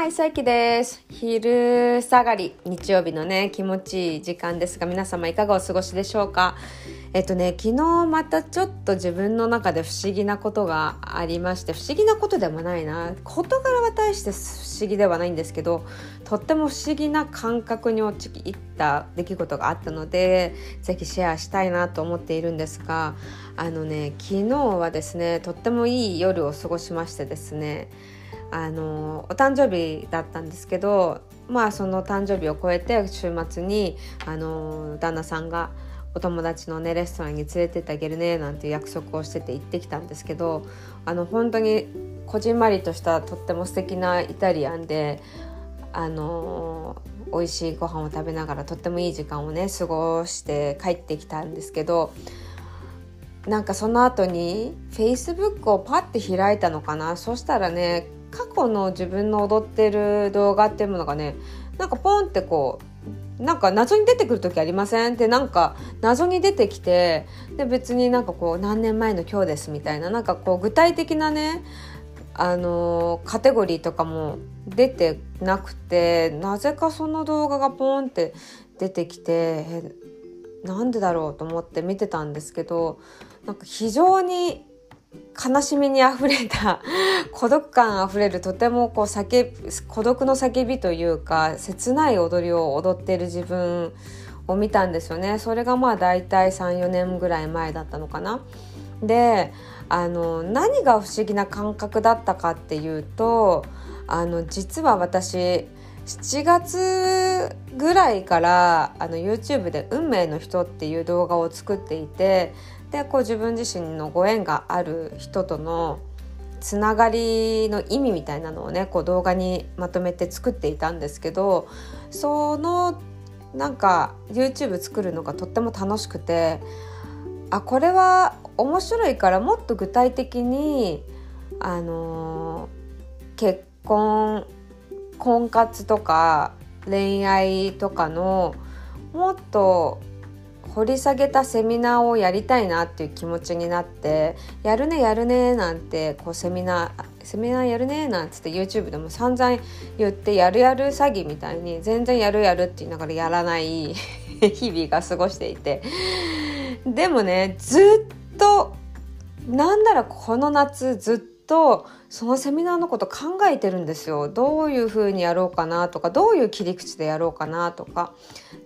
はい、さいきです。昼下がり、日曜日のね、気持ちいい時間ですが、皆様いかがお過ごしでしょうか？えっとね、昨日またちょっと自分の中で不思議なことがありまして、不思議なことでもないな。事柄は大して不思議ではないんですけど、とっても不思議な感覚に陥った出来事があったので、ぜひシェアしたいなと思っているんですが、あのね、昨日はですね、とってもいい夜を過ごしましてですね、あのお誕生日だったんですけどまあその誕生日を超えて週末にあの旦那さんがお友達のねレストランに連れてってあげるねなんて約束をしてて行ってきたんですけどあの本当にこじんまりとしたとっても素敵なイタリアンであの美味しいご飯を食べながらとってもいい時間をね過ごして帰ってきたんですけどなんかその後に Facebook をパッて開いたのかな？そしたらね過去の自分の踊ってる動画っていうものがねなんかポンってこうなんか謎に出てくる時ありません？ってなんか謎に出てきてで別になんかこう何年前の今日ですみたいななんかこう具体的なねあのカテゴリーとかも出てなくてなぜかその動画がポンって出てきてなんでだろうと思って見てたんですけどなんか非常に悲しみにあふれた 孤独感あふれるとてもこう叫孤独の叫びというか切ない踊りを踊っている自分を見たんですよねそれがまあ大体34年ぐらい前だったのかな。であの何が不思議な感覚だったかっていうとあの実は私7月ぐらいからあの YouTube で「運命の人」っていう動画を作っていてでこう自分自身のご縁がある人とのつながりの意味みたいなのをねこう動画にまとめて作っていたんですけどそのなんか YouTube 作るのがとっても楽しくてあこれは面白いからもっと具体的にあの、結婚婚活とか恋愛とかのもっと掘り下げたセミナーをやりたいなっていう気持ちになってやるねやるねなんてこうセミナーセミナーやるねなんつって YouTube でも散々言ってやるやる詐欺みたいに全然やるやるって言いながらやらない 日々が過ごしていて。でもねずっとなんならこの夏ずっとそのセミナーのこと考えてるんですよ。どういうふうにやろうかなとかどういう切り口でやろうかなとか。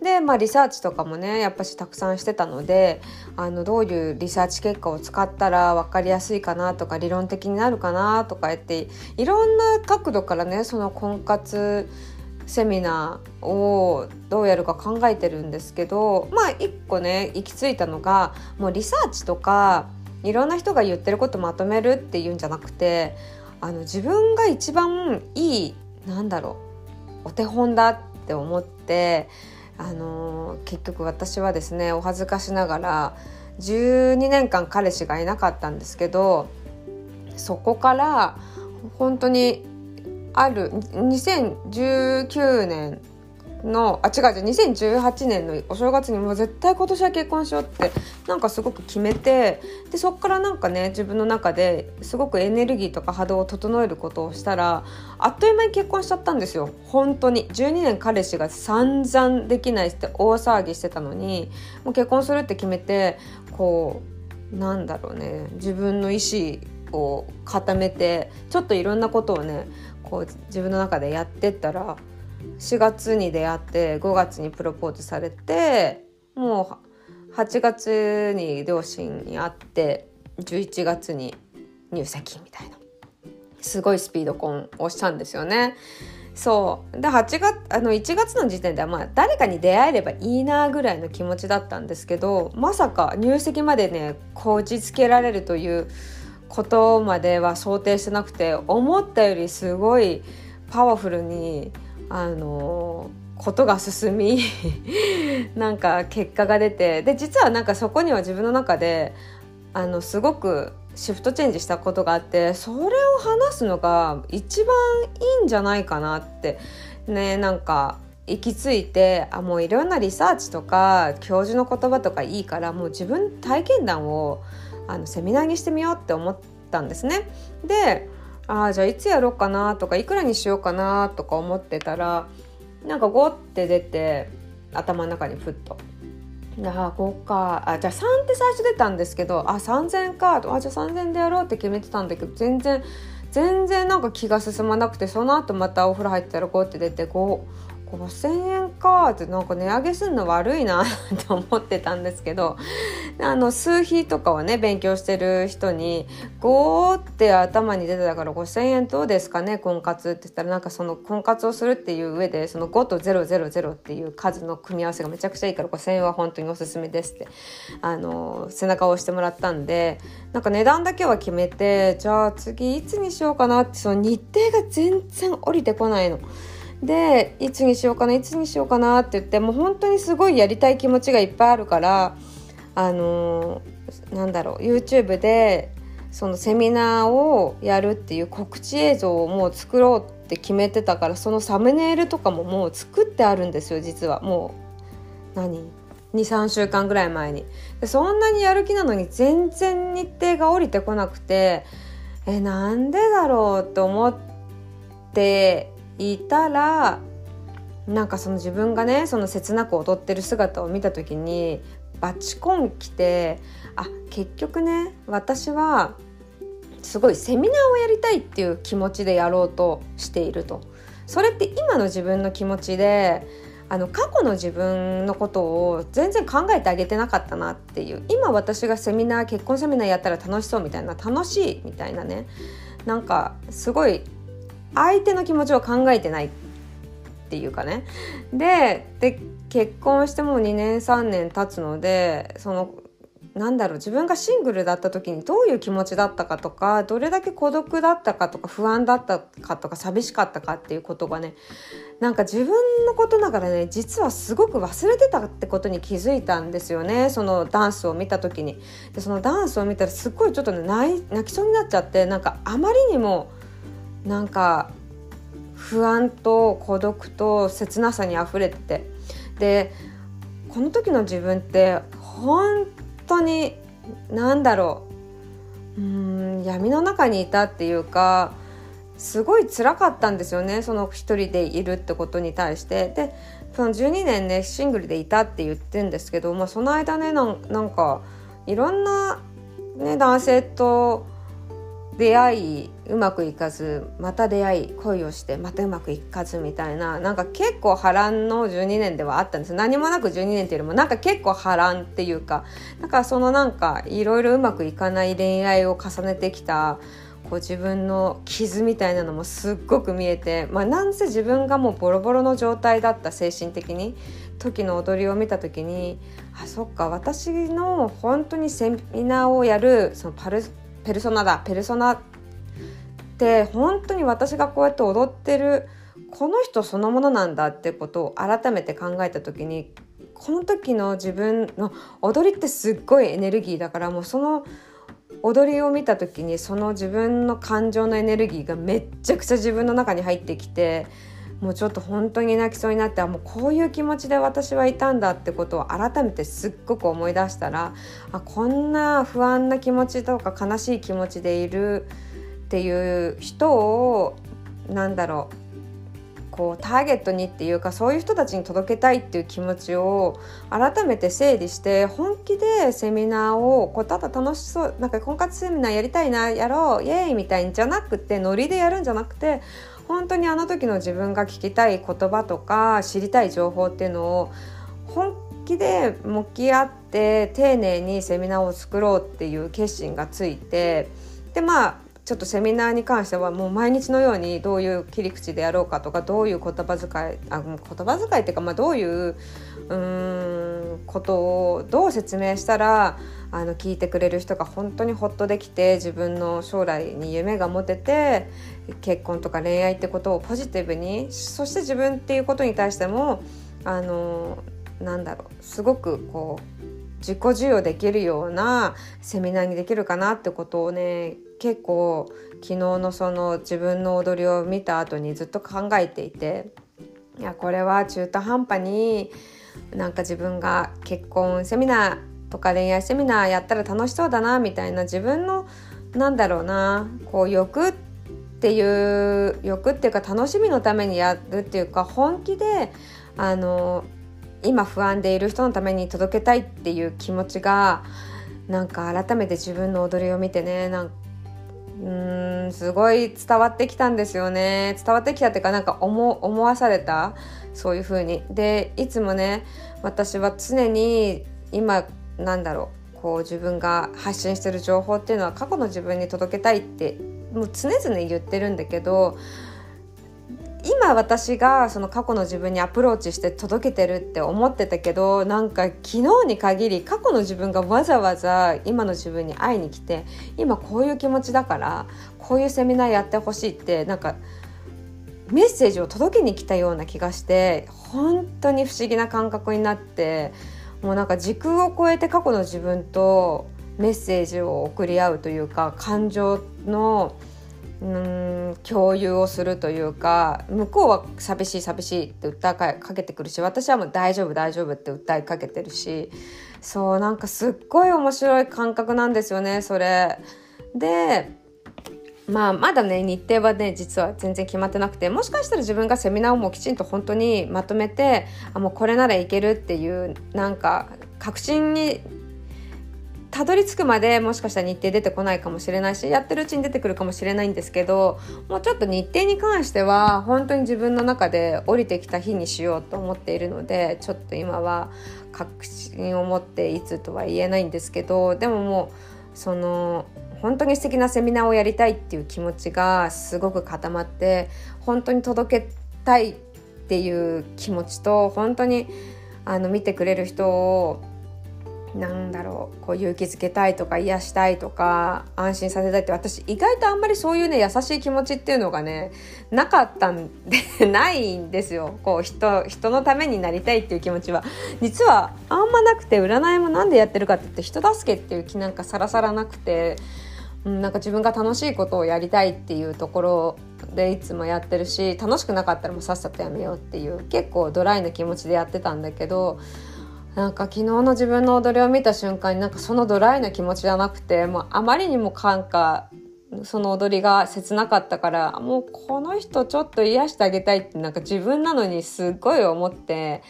でまあリサーチとかもねやっぱしたくさんしてたのであのどういうリサーチ結果を使ったら分かりやすいかなとか理論的になるかなとか言っていろんな角度からねその婚活セミナーをどうやるか考えてるんですけどまあ一個ね行き着いたのがもうリサーチとかいろんな人が言ってることまとめるっていうんじゃなくてあの自分が一番いいなんだろうお手本だって思ってあの結局私はですねお恥ずかしながら12年間彼氏がいなかったんですけどそこから本当にある2019年のあ違う違う2018年のお正月にもう絶対今年は結婚しようってなんかすごく決めてでそっからなんかね自分の中ですごくエネルギーとか波動を整えることをしたらあっという間に結婚しちゃったんですよ。本当に。12年彼氏が散々できないって大騒ぎしてたのにもう結婚するって決めてこうなんだろうね自分の意思を固めてちょっといろんなことをねこう自分の中でやってったら4月に出会って5月にプロポーズされてもう8月に両親に会って11月に入籍みたいなすごいスピード婚をしたんですよね。そうで8月あの1月の時点ではまあ誰かに出会えればいいなぐらいの気持ちだったんですけどまさか入籍までねこじつけられるということまでは想定してなくて思ったよりすごいパワフルにあのことが進み なんか結果が出てで実はなんかそこには自分の中であのすごくシフトチェンジしたことがあってそれを話すのが一番いいんじゃないかなってねなんか行き着いてあもういろんなリサーチとか教授の言葉とかいいからもう自分体験談をあのセミナーにしてみようって思ったんですね。でああじゃあいつやろうかなとかいくらにしようかなとか思ってたらなんか5って出て頭の中にふっと。ああ5かあじゃあ3って最初出たんですけどあ3000かあじゃあ3000でやろうって決めてたんだけど全然全然なんか気が進まなくてその後またお風呂入ったら5って出て5 5,000円かってなんか値上げするの悪いな って思ってたんですけどあの数比とかはね勉強してる人に「5」って頭に出てたから5,000円どうですかね婚活って言ったらなんかその婚活をするっていう上でその5と000っていう数の組み合わせがめちゃくちゃいいから5,000円は本当におすすめですってあの背中を押してもらったんでなんか値段だけは決めてじゃあ次いつにしようかなってその日程が全然降りてこないの。でいつにしようかないつにしようかなって言ってもう本当にすごいやりたい気持ちがいっぱいあるからあのー、なんだろう YouTube でそのセミナーをやるっていう告知映像をもう作ろうって決めてたからそのサムネイルとかももう作ってあるんですよ実は。もう何？23週間ぐらい前に。でそんなにやる気なのに全然日程が降りてこなくてえなんでだろうと思っていたらなんかその自分がねその切なく踊ってる姿を見た時にバチコン来てあ結局ね私はすごいセミナーをやりたいっていう気持ちでやろうとしていると。それって今の自分の気持ちであの過去の自分のことを全然考えてあげてなかったなっていう。今私がセミナー結婚セミナーやったら楽しそうみたいな楽しいみたいなね。なんかすごい相手の気持ちを考えてないっていうかねでで結婚してもう2年3年経つのでそのなんだろう自分がシングルだった時にどういう気持ちだったかとかどれだけ孤独だったかとか不安だったかとか寂しかったかっていうことがねなんか自分のことながらね実はすごく忘れてたってことに気づいたんですよねそのダンスを見た時に。でそのダンスを見たらすっごいちょっとね泣きそうになっちゃってなんかあまりにもなんか不安と孤独と切なさにあふれてて。でこの時の自分って本当に何だろう。うん闇の中にいたっていうかすごい辛かったんですよね。その一人でいるってことに対して。でその12年ねシングルでいたって言ってるんですけど、まあ、その間ねなんかいろんな、ね、男性と出会いうまくいかずまた出会い恋をしてまたうまくいかずみたいななんか結構波乱の12年ではあったんです。何もなく12年っていうよりもなんか結構波乱っていうかだからそのなんかいろいろうまくいかない恋愛を重ねてきたこう自分の傷みたいなのもすっごく見えて、まあ、なんせ自分がもうボロボロの状態だった精神的に時の踊りを見た時にあそっか私の本当にセミナーをやるそのパルペルソナだ。ペルソナって本当に私がこうやって踊ってるこの人そのものなんだってことを改めて考えた時にこの時の自分の踊りってすっごいエネルギーだからもうその踊りを見た時にその自分の感情のエネルギーがめっちゃくちゃ自分の中に入ってきてもうちょっと本当に泣きそうになってもうこういう気持ちで私はいたんだってことを改めてすっごく思い出したらあこんな不安な気持ちとか悲しい気持ちでいるっていう人をなんだろうこうターゲットにっていうかそういう人たちに届けたいっていう気持ちを改めて整理して本気でセミナーをこうただ楽しそうなんか婚活セミナーやりたいなやろうイエーイみたいんじゃなくてノリでやるんじゃなくて本当にあの時の自分が聞きたい言葉とか知りたい情報っていうのを本気で向き合って丁寧にセミナーを作ろうっていう決心がついてでまあちょっとセミナーに関してはもう毎日のようにどういう切り口でやろうかとかどういう言葉遣いあ言葉遣いっていうか、まあ、どういううんことをどう説明したらあの聞いてくれる人が本当にほっとできて自分の将来に夢が持てて結婚とか恋愛ってことをポジティブにそして自分っていうことに対してもあのなんだろうすごくこう自己授与できるようなセミナーにできるかなってことをね結構昨日のその自分の踊りを見た後にずっと考えていていやこれは中途半端になんか自分が結婚セミナーとか恋愛セミナーやったら楽しそうだなみたいな自分のなんだろうなこう欲ってっていう欲っていうか楽しみのためにやるっていうか本気であの今不安でいる人のために届けたいっていう気持ちがなんか改めて自分の踊りを見てねなんうんすごい伝わってきたんですよね。伝わってきたっていうかなんか思思わされた？そういう風に。でいつもね私は常に今なんだろうこう自分が発信してる情報っていうのは過去の自分に届けたいってもう常々言ってるんだけど今私がその過去の自分にアプローチして届けてるって思ってたけどなんか昨日に限り過去の自分がわざわざ今の自分に会いに来て今こういう気持ちだからこういうセミナーやってほしいってなんかメッセージを届けに来たような気がして本当に不思議な感覚になってもうなんか時空を超えて過去の自分とメッセージを送り合うというか感情のうん共有をするというか向こうは寂しい寂しいって訴えかけてくるし私はもう大丈夫大丈夫って訴えかけてるしそうなんかすっごい面白い感覚なんですよねそれ。でまあまだね日程はね実は全然決まってなくてもしかしたら自分がセミナーをもうきちんと本当にまとめてあもうこれならいけるっていうなんか確信にたどり着くまでもしかしたら日程出てこないかもしれないしやってるうちに出てくるかもしれないんですけどもうちょっと日程に関しては本当に自分の中で降りてきた日にしようと思っているのでちょっと今は確信を持っていつとは言えないんですけどでももうその本当に素敵なセミナーをやりたいっていう気持ちがすごく固まって本当に届けたいっていう気持ちと本当にあの見てくれる人をなんだろうこう勇気づけたいとか癒したいとか安心させたいって私意外とあんまりそういうね優しい気持ちっていうのがねなかったんでないんですよ。こう人人のためになりたいっていう気持ちは。実はあんまなくて占いもなんでやってるかって言って人助けっていう気なんかさらさらなくて、うん、なんか自分が楽しいことをやりたいっていうところでいつもやってるし楽しくなかったらもうさっさとやめようっていう結構ドライな気持ちでやってたんだけどなんか昨日の自分の踊りを見た瞬間になんかそのドライな気持ちじゃなくてもうあまりにも感化その踊りが切なかったからもうこの人ちょっと癒してあげたいってなんか自分なのにすっごい思って、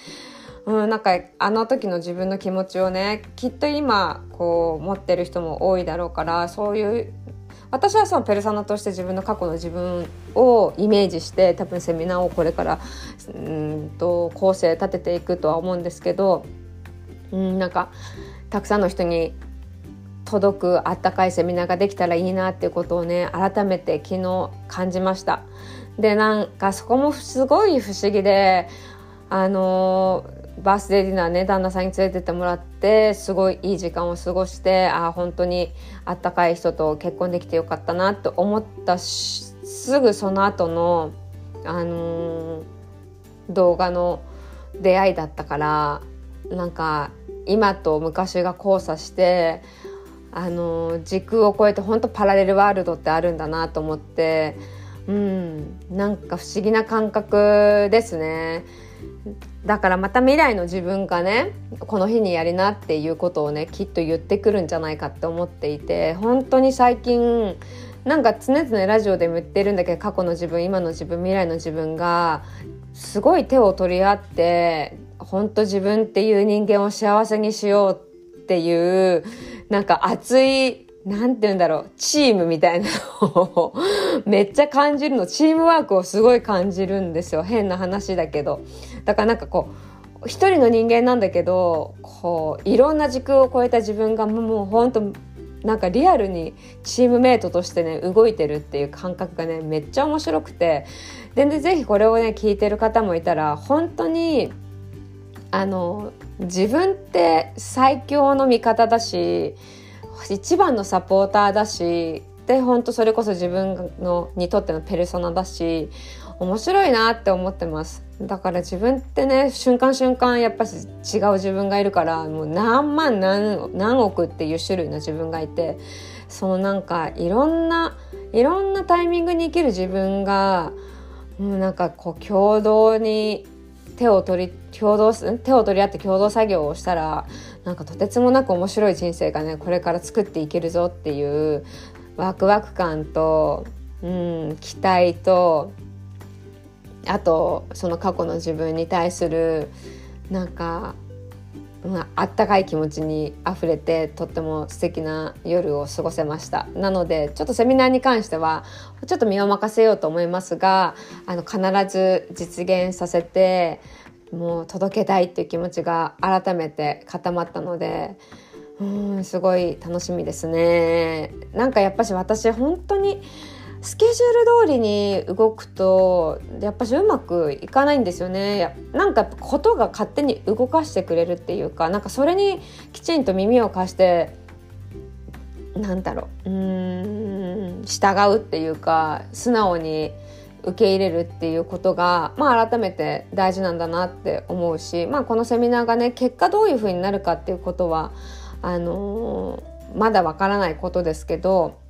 うん、なんかあの時の自分の気持ちをねきっと今こう持ってる人も多いだろうからそういう私はそのペルソナとして自分の過去の自分をイメージして多分セミナーをこれからうんと構成立てていくとは思うんですけど。うんなんかたくさんの人に届くあったかいセミナーができたらいいなっていうことをね改めて昨日感じました。でなんかそこもすごい不思議であのバースデーディナーね旦那さんに連れてってもらってすごいいい時間を過ごしてあ本当にあったかい人と結婚できてよかったなって思ったすぐその後のあのー、動画の出会いだったからなんか今と昔が交差してあの時空を超えて本当パラレルワールドってあるんだなと思ってうんなんか不思議な感覚ですね。だからまた未来の自分がねこの日にやりなっていうことをねきっと言ってくるんじゃないかって思っていて本当に最近なんか常々ラジオでも言ってるんだけど過去の自分今の自分未来の自分がすごい手を取り合って本当自分っていう人間を幸せにしようっていうなんか熱いなんて言うんだろう、チームみたいなのをめっちゃ感じるの、チームワークをすごい感じるんですよ。変な話だけど。だからなんかこう、一人の人間なんだけど、こう、いろんな時空を超えた自分がもう本当なんかリアルにチームメイトとしてね、動いてるっていう感覚がね、めっちゃ面白くて、で、ね、ぜひこれをね、聞いてる方もいたら、本当にあの自分って最強の味方だし一番のサポーターだしで本当それこそ自分のにとってのペルソナだし面白いなって思ってます。だから自分ってね瞬間瞬間やっぱし違う自分がいるからもう何万何何億っていう種類の自分がいてそのなんかいろんないろんなタイミングに生きる自分がもうなんかこう共同に手を取り共同手を取り合って共同作業をしたらなんかとてつもなく面白い人生がねこれから作っていけるぞっていうワクワク感とうん、期待とあとその過去の自分に対するなんか、まあ、あったかい気持ちにあふれてとっても素敵な夜を過ごせました。なのでちょっとセミナーに関してはちょっと身を任せようと思いますがあの必ず実現させてもう届けたいっていう気持ちが改めて固まったのでうんすごい楽しみですね。なんかやっぱし私本当にスケジュール通りに動くとやっぱしうまくいかないんですよね。なんかことが勝手に動かしてくれるっていうかなんかそれにきちんと耳を貸してなんだろううーん従うっていうか素直に受け入れるっていうことが、まあ、改めて大事なんだなって思うし、まあ、このセミナーがね結果どういうふうになるかっていうことはあのー、まだわからないことですけど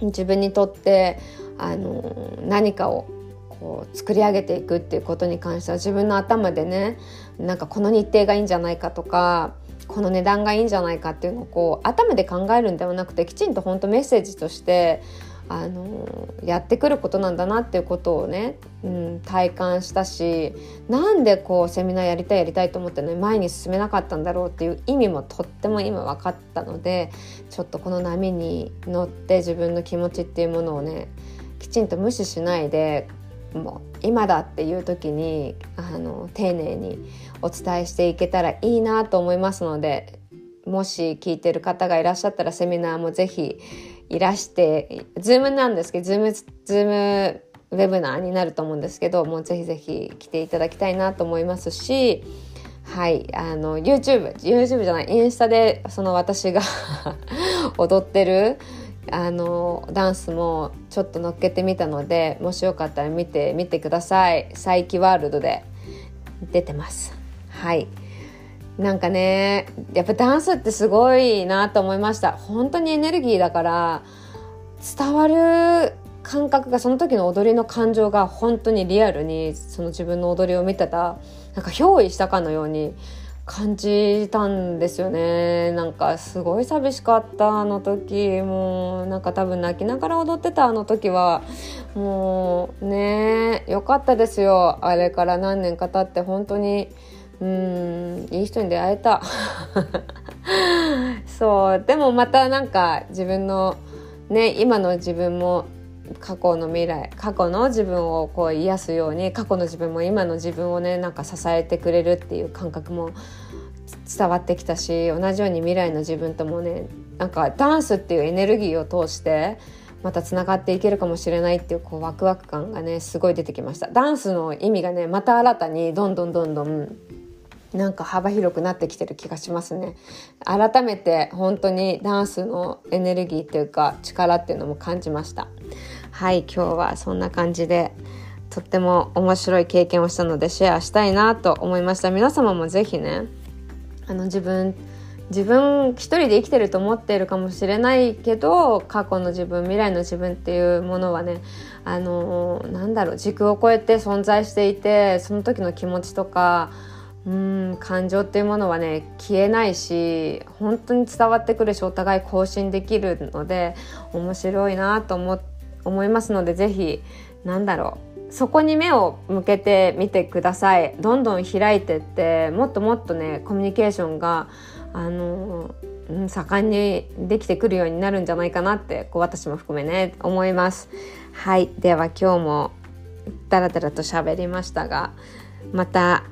自分にとってあの何かをこう作り上げていくっていうことに関しては自分の頭でねなんかこの日程がいいんじゃないかとかこの値段がいいんじゃないかっていうのをこう頭で考えるんではなくてきちんと本当メッセージとしてあのやってくることなんだなっていうことをね、うん、体感したしなんでこうセミナーやりたいやりたいと思ってね前に進めなかったんだろうっていう意味もとっても今分かったのでちょっとこの波に乗って自分の気持ちっていうものをねきちんと無視しないでもう今だっていう時にあの丁寧にお伝えしていけたらいいなと思いますのでもし聞いてる方がいらっしゃったらセミナーもぜひいらして Zoom なんですけど Zoom Zoom ウェビナーになると思うんですけどもうぜひぜひ来ていただきたいなと思いますしはいあの YouTube YouTube じゃないインスタでその私が 踊ってるあのダンスもちょっと乗っけてみたのでもしよかったら見てみてください。佐伯ワールドで出てます。はい。なんかねやっぱダンスってすごいなと思いました。本当にエネルギーだから伝わる感覚がその時の踊りの感情が本当にリアルにその自分の踊りを見てたなんか憑依したかのように感じたんですよね。なんかすごい寂しかったあの時。もうなんか多分泣きながら踊ってたあの時はもうねよかったですよ。あれから何年か経って本当にうんいい人に出会えた。そうでもまたなんか自分のね今の自分も過去の未来過去の自分をこう癒すように過去の自分も今の自分をねなんか支えてくれるっていう感覚も伝わってきたし同じように未来の自分ともねなんかダンスっていうエネルギーを通してまたつながっていけるかもしれないっていうこうワクワク感がねすごい出てきました。ダンスの意味がねまた新たにどんどんどんどんなんか幅広くなってきてる気がしますね。改めて本当にダンスのエネルギーっていうか力っていうのも感じました。はい今日はそんな感じでとっても面白い経験をしたのでシェアしたいなと思いました。皆様も是非ねあの自分自分一人で生きてると思っているかもしれないけど過去の自分未来の自分っていうものはねあのなんだろう軸を超えて存在していてその時の気持ちとかうん感情っていうものはね消えないし本当に伝わってくるしお互い更新できるので面白いなと思思いますので是非なんだろうそこに目を向けてみてください。どんどん開いてってもっともっとねコミュニケーションがあの盛んにできてくるようになるんじゃないかなってこう私も含めね思います。はい。では今日もダラダラと喋りましたがまた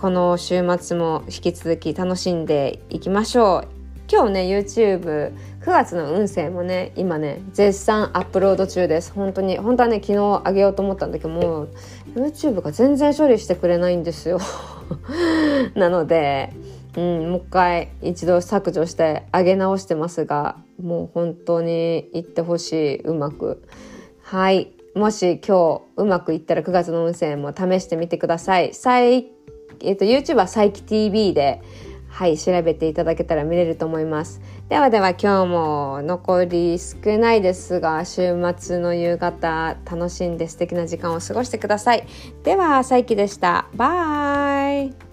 この週末も引き続き楽しんでいきましょう。今日ね YouTube9 月の運勢もね今ね絶賛アップロード中です。本当に本当はね昨日あげようと思ったんだけどもう YouTube が全然処理してくれないんですよ。なのでうん、もう一回一度削除して上げ直してますがもう本当にいってほしいうまく。はい。もし今日うまくいったら9月の運勢も試してみてください。最えっ、ー、と YouTube はサイキ TV ではい調べていただけたら見れると思います。ではでは今日も残り少ないですが週末の夕方楽しんで素敵な時間を過ごしてください。ではサイキでした。バイ。